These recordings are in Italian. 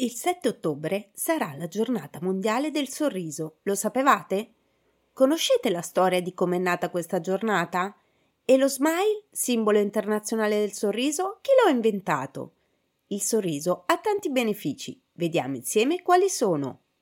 Il 7 ottobre sarà la giornata mondiale del sorriso, lo sapevate? Conoscete la storia di come è nata questa giornata? E lo smile, simbolo internazionale del sorriso, chi lo ha inventato? Il sorriso ha tanti benefici, vediamo insieme quali sono.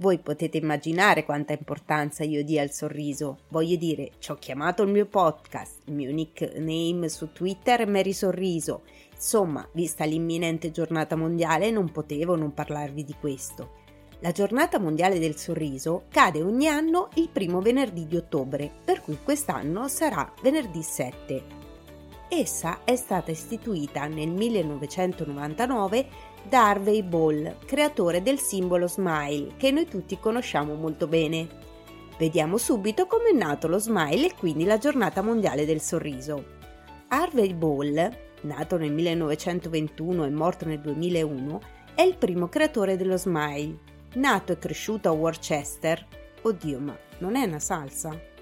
Voi potete immaginare quanta importanza io dia al sorriso. Voglio dire, ci ho chiamato il mio podcast, il mio nickname su Twitter Mary Sorriso. Insomma, vista l'imminente giornata mondiale, non potevo non parlarvi di questo. La giornata mondiale del sorriso cade ogni anno il primo venerdì di ottobre, per cui quest'anno sarà venerdì 7. Essa è stata istituita nel 1999 da Harvey Ball, creatore del simbolo smile, che noi tutti conosciamo molto bene. Vediamo subito come è nato lo smile e quindi la giornata mondiale del sorriso. Harvey Ball, nato nel 1921 e morto nel 2001, è il primo creatore dello smile. Nato e cresciuto a Worcester, oddio, ma non è una salsa?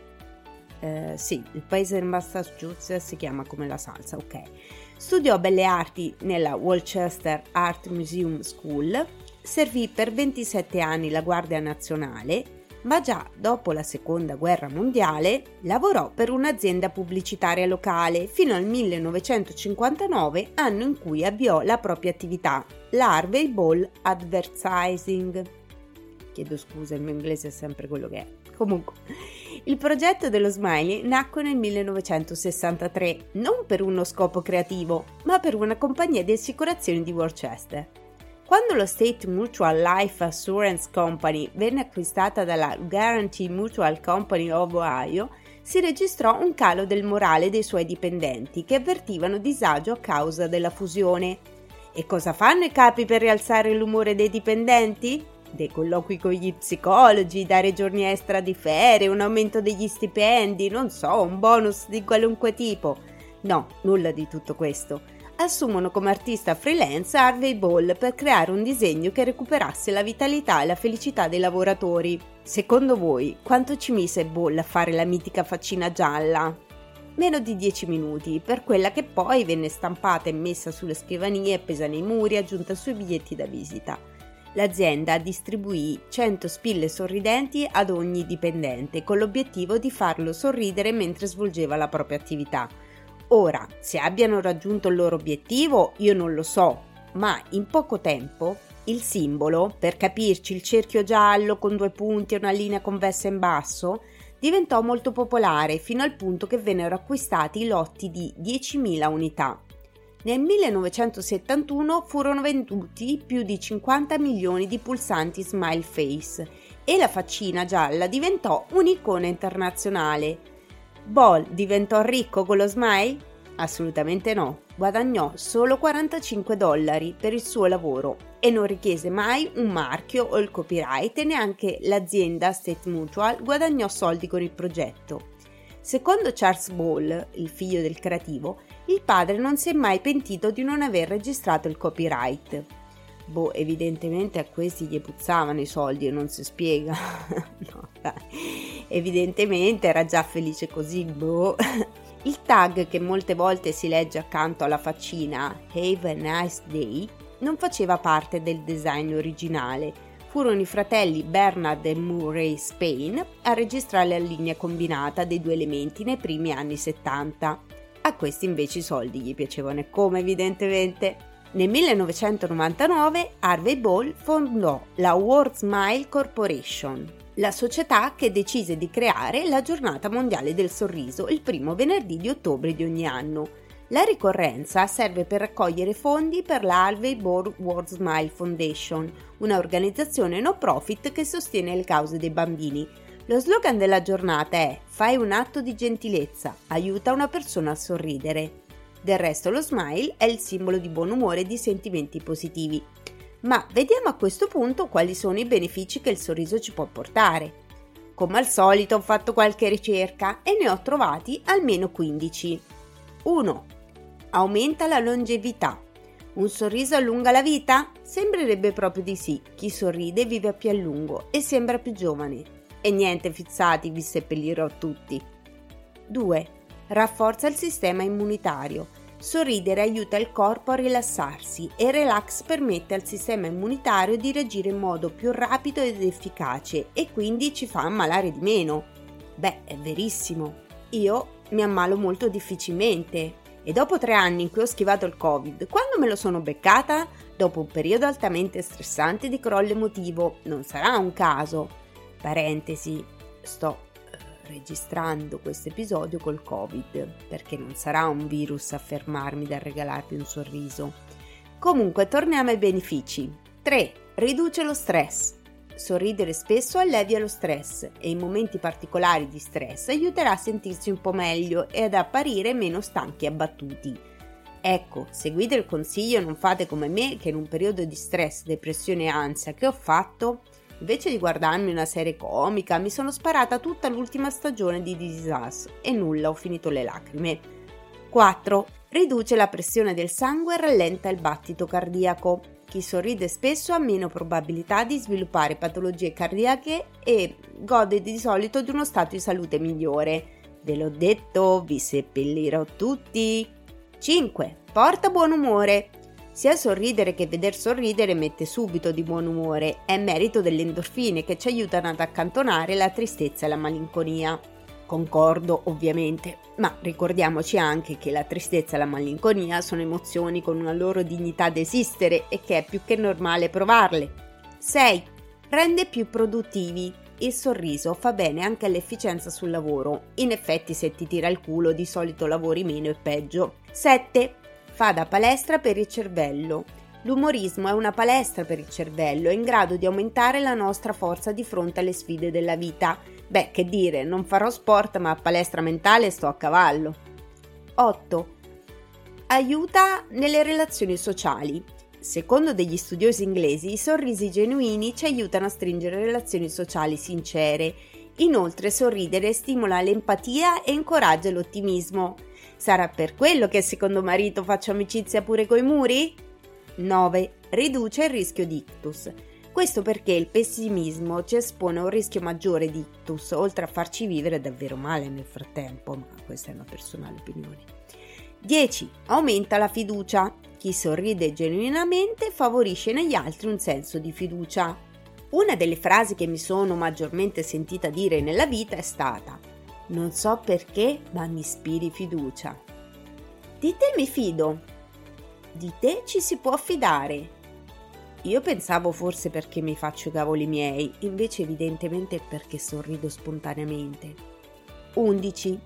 Eh, sì, il paese del Massachusetts si chiama come la salsa, ok. Studiò belle arti nella Worcester Art Museum School, servì per 27 anni la Guardia Nazionale, ma già dopo la Seconda Guerra Mondiale lavorò per un'azienda pubblicitaria locale fino al 1959, anno in cui avviò la propria attività, l'Harvey Ball Advertising. Chiedo scusa, il mio inglese è sempre quello che è. Comunque, il progetto dello Smiley nacque nel 1963, non per uno scopo creativo, ma per una compagnia di assicurazioni di Worcester. Quando lo State Mutual Life Assurance Company venne acquistata dalla Guarantee Mutual Company of Ohio, si registrò un calo del morale dei suoi dipendenti che avvertivano disagio a causa della fusione. E cosa fanno i capi per rialzare l'umore dei dipendenti? Dei colloqui con gli psicologi, dare giorni extra di ferie, un aumento degli stipendi, non so, un bonus di qualunque tipo. No, nulla di tutto questo. Assumono come artista freelance Harvey Ball per creare un disegno che recuperasse la vitalità e la felicità dei lavoratori. Secondo voi, quanto ci mise Ball a fare la mitica faccina gialla? Meno di 10 minuti, per quella che poi venne stampata e messa sulle scrivanie, appesa nei muri, aggiunta sui biglietti da visita l'azienda distribuì 100 spille sorridenti ad ogni dipendente con l'obiettivo di farlo sorridere mentre svolgeva la propria attività. Ora, se abbiano raggiunto il loro obiettivo, io non lo so, ma in poco tempo il simbolo, per capirci il cerchio giallo con due punti e una linea convessa in basso, diventò molto popolare fino al punto che vennero acquistati lotti di 10.000 unità. Nel 1971 furono venduti più di 50 milioni di pulsanti Smile Face e la faccina gialla diventò un'icona internazionale. Ball diventò ricco con lo smile? Assolutamente no, guadagnò solo 45 dollari per il suo lavoro e non richiese mai un marchio o il copyright e neanche l'azienda State Mutual guadagnò soldi con il progetto. Secondo Charles Ball, il figlio del creativo, il padre non si è mai pentito di non aver registrato il copyright. Boh, evidentemente a questi gli puzzavano i soldi e non si spiega. no. Evidentemente era già felice così, boh. Il tag che molte volte si legge accanto alla faccina Have a nice day non faceva parte del design originale. Furono i fratelli Bernard e Murray Spain a registrare la linea combinata dei due elementi nei primi anni 70. A questi invece i soldi gli piacevano e come evidentemente. Nel 1999 Harvey Ball fondò la World Smile Corporation, la società che decise di creare la giornata mondiale del sorriso il primo venerdì di ottobre di ogni anno. La ricorrenza serve per raccogliere fondi per la Harvey Ball World Smile Foundation, una organizzazione no profit che sostiene le cause dei bambini, lo slogan della giornata è Fai un atto di gentilezza, aiuta una persona a sorridere. Del resto lo smile è il simbolo di buon umore e di sentimenti positivi. Ma vediamo a questo punto quali sono i benefici che il sorriso ci può portare. Come al solito ho fatto qualche ricerca e ne ho trovati almeno 15. 1. Aumenta la longevità. Un sorriso allunga la vita? Sembrerebbe proprio di sì. Chi sorride vive più a lungo e sembra più giovane. E niente fizzati, vi seppellirò tutti. 2. Rafforza il sistema immunitario. Sorridere aiuta il corpo a rilassarsi e relax permette al sistema immunitario di reagire in modo più rapido ed efficace e quindi ci fa ammalare di meno. Beh, è verissimo. Io mi ammalo molto difficilmente e dopo tre anni in cui ho schivato il Covid, quando me lo sono beccata? Dopo un periodo altamente stressante di crollo emotivo, non sarà un caso. Parentesi, sto registrando questo episodio col Covid, perché non sarà un virus a fermarmi dal regalarvi un sorriso. Comunque, torniamo ai benefici. 3. Riduce lo stress. Sorridere spesso allevia lo stress e in momenti particolari di stress aiuterà a sentirsi un po' meglio e ad apparire meno stanchi e abbattuti. Ecco, seguite il consiglio e non fate come me che in un periodo di stress, depressione e ansia che ho fatto, Invece di guardarmi una serie comica, mi sono sparata tutta l'ultima stagione di This Is Us e nulla, ho finito le lacrime. 4. Riduce la pressione del sangue e rallenta il battito cardiaco. Chi sorride spesso ha meno probabilità di sviluppare patologie cardiache e gode di solito di uno stato di salute migliore. Ve l'ho detto, vi seppellirò tutti. 5. Porta buon umore. Sia sorridere che veder sorridere mette subito di buon umore, è merito delle endorfine che ci aiutano ad accantonare la tristezza e la malinconia. Concordo, ovviamente, ma ricordiamoci anche che la tristezza e la malinconia sono emozioni con una loro dignità d'esistere e che è più che normale provarle. 6. Rende più produttivi. Il sorriso fa bene anche all'efficienza sul lavoro. In effetti, se ti tira il culo, di solito lavori meno e peggio. 7 fa da palestra per il cervello. L'umorismo è una palestra per il cervello, in grado di aumentare la nostra forza di fronte alle sfide della vita. Beh, che dire, non farò sport, ma a palestra mentale sto a cavallo. 8. Aiuta nelle relazioni sociali. Secondo degli studiosi inglesi, i sorrisi genuini ci aiutano a stringere relazioni sociali sincere. Inoltre, sorridere stimola l'empatia e incoraggia l'ottimismo. Sarà per quello che secondo marito faccio amicizia pure coi muri? 9. Riduce il rischio di ictus. Questo perché il pessimismo ci espone a un rischio maggiore di ictus, oltre a farci vivere davvero male nel frattempo, ma questa è una personale opinione. 10. Aumenta la fiducia. Chi sorride genuinamente favorisce negli altri un senso di fiducia. Una delle frasi che mi sono maggiormente sentita dire nella vita è stata non so perché, ma mi ispiri fiducia. Di te mi fido. Di te ci si può fidare. Io pensavo forse perché mi faccio i cavoli miei, invece evidentemente perché sorrido spontaneamente. 11.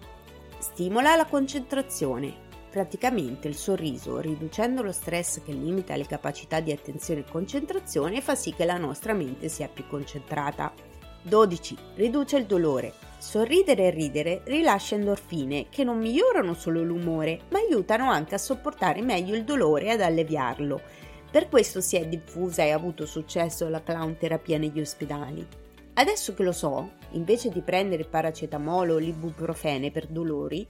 Stimola la concentrazione. Praticamente il sorriso, riducendo lo stress che limita le capacità di attenzione e concentrazione, fa sì che la nostra mente sia più concentrata. 12. Riduce il dolore. Sorridere e ridere rilascia endorfine che non migliorano solo l'umore, ma aiutano anche a sopportare meglio il dolore e ad alleviarlo. Per questo si è diffusa e ha avuto successo la clown terapia negli ospedali. Adesso che lo so, invece di prendere paracetamolo o l'ibuprofene per dolori,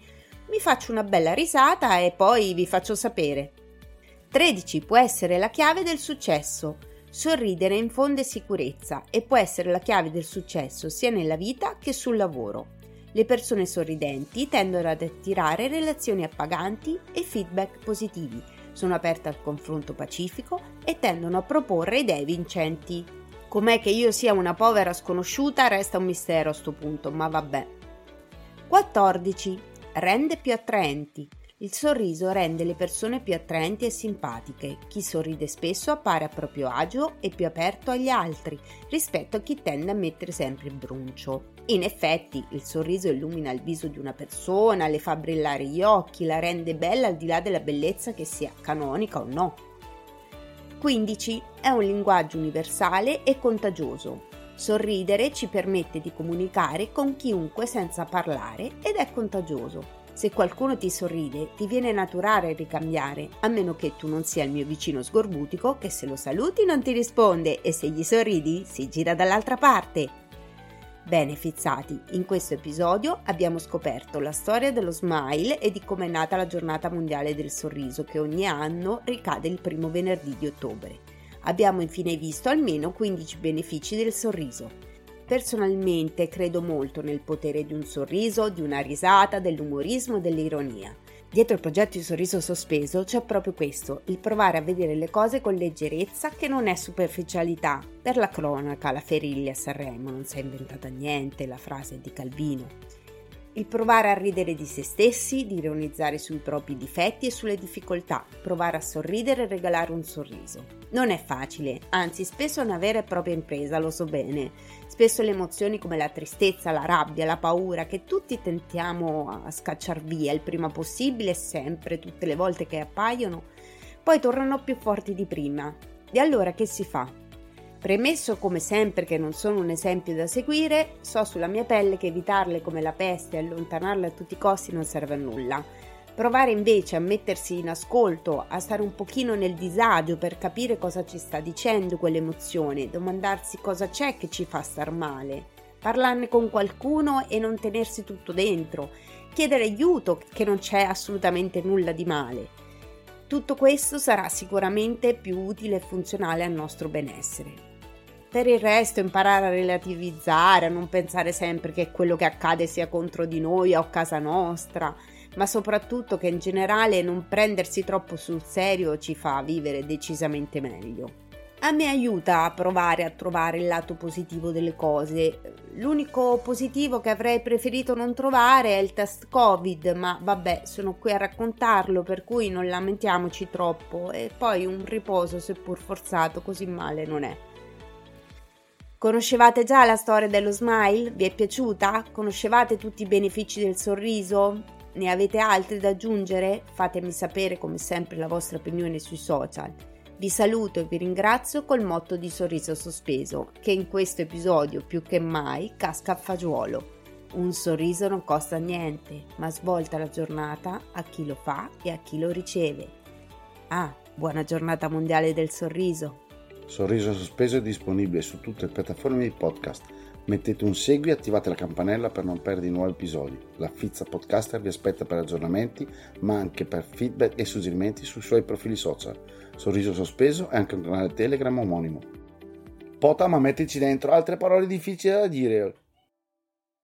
mi faccio una bella risata e poi vi faccio sapere. 13 può essere la chiave del successo. Sorridere infonde sicurezza e può essere la chiave del successo sia nella vita che sul lavoro. Le persone sorridenti tendono ad attirare relazioni appaganti e feedback positivi, sono aperte al confronto pacifico e tendono a proporre idee vincenti. Com'è che io sia una povera sconosciuta resta un mistero a sto punto, ma vabbè. 14. Rende più attraenti. Il sorriso rende le persone più attraenti e simpatiche. Chi sorride spesso appare a proprio agio e più aperto agli altri rispetto a chi tende a mettere sempre il bruncio. In effetti, il sorriso illumina il viso di una persona, le fa brillare gli occhi, la rende bella al di là della bellezza che sia canonica o no. 15. È un linguaggio universale e contagioso. Sorridere ci permette di comunicare con chiunque senza parlare ed è contagioso. Se qualcuno ti sorride, ti viene naturale ricambiare, a meno che tu non sia il mio vicino sgorbutico che se lo saluti non ti risponde e se gli sorridi si gira dall'altra parte. Bene fizzati, in questo episodio abbiamo scoperto la storia dello smile e di come è nata la giornata mondiale del sorriso che ogni anno ricade il primo venerdì di ottobre. Abbiamo infine visto almeno 15 benefici del sorriso. Personalmente credo molto nel potere di un sorriso, di una risata, dell'umorismo e dell'ironia. Dietro il progetto di sorriso sospeso c'è proprio questo, il provare a vedere le cose con leggerezza che non è superficialità. Per la cronaca, la Ferilli a Sanremo non si è inventata niente, la frase di Calvino il provare a ridere di se stessi, di ironizzare sui propri difetti e sulle difficoltà, provare a sorridere e regalare un sorriso. Non è facile, anzi spesso è una vera e propria impresa, lo so bene. Spesso le emozioni come la tristezza, la rabbia, la paura, che tutti tentiamo a scacciar via il prima possibile, sempre, tutte le volte che appaiono, poi tornano più forti di prima. E allora che si fa? Premesso come sempre che non sono un esempio da seguire, so sulla mia pelle che evitarle come la peste e allontanarle a tutti i costi non serve a nulla. Provare invece a mettersi in ascolto, a stare un pochino nel disagio per capire cosa ci sta dicendo quell'emozione, domandarsi cosa c'è che ci fa star male, parlarne con qualcuno e non tenersi tutto dentro, chiedere aiuto che non c'è assolutamente nulla di male. Tutto questo sarà sicuramente più utile e funzionale al nostro benessere. Per il resto imparare a relativizzare, a non pensare sempre che quello che accade sia contro di noi o a casa nostra, ma soprattutto che in generale non prendersi troppo sul serio ci fa vivere decisamente meglio. A me aiuta a provare a trovare il lato positivo delle cose. L'unico positivo che avrei preferito non trovare è il test Covid, ma vabbè, sono qui a raccontarlo, per cui non lamentiamoci troppo e poi un riposo seppur forzato così male non è. Conoscevate già la storia dello smile? Vi è piaciuta? Conoscevate tutti i benefici del sorriso? Ne avete altri da aggiungere? Fatemi sapere come sempre la vostra opinione sui social. Vi saluto e vi ringrazio col motto di sorriso sospeso, che in questo episodio più che mai casca a fagiolo. Un sorriso non costa niente, ma svolta la giornata a chi lo fa e a chi lo riceve. Ah, buona giornata mondiale del sorriso! Sorriso Sospeso è disponibile su tutte le piattaforme di podcast. Mettete un segui e attivate la campanella per non perdere nuovi episodi. La Fizza Podcaster vi aspetta per aggiornamenti, ma anche per feedback e suggerimenti sui suoi profili social. Sorriso Sospeso è anche un canale Telegram omonimo. Pota, ma mettici dentro altre parole difficili da dire.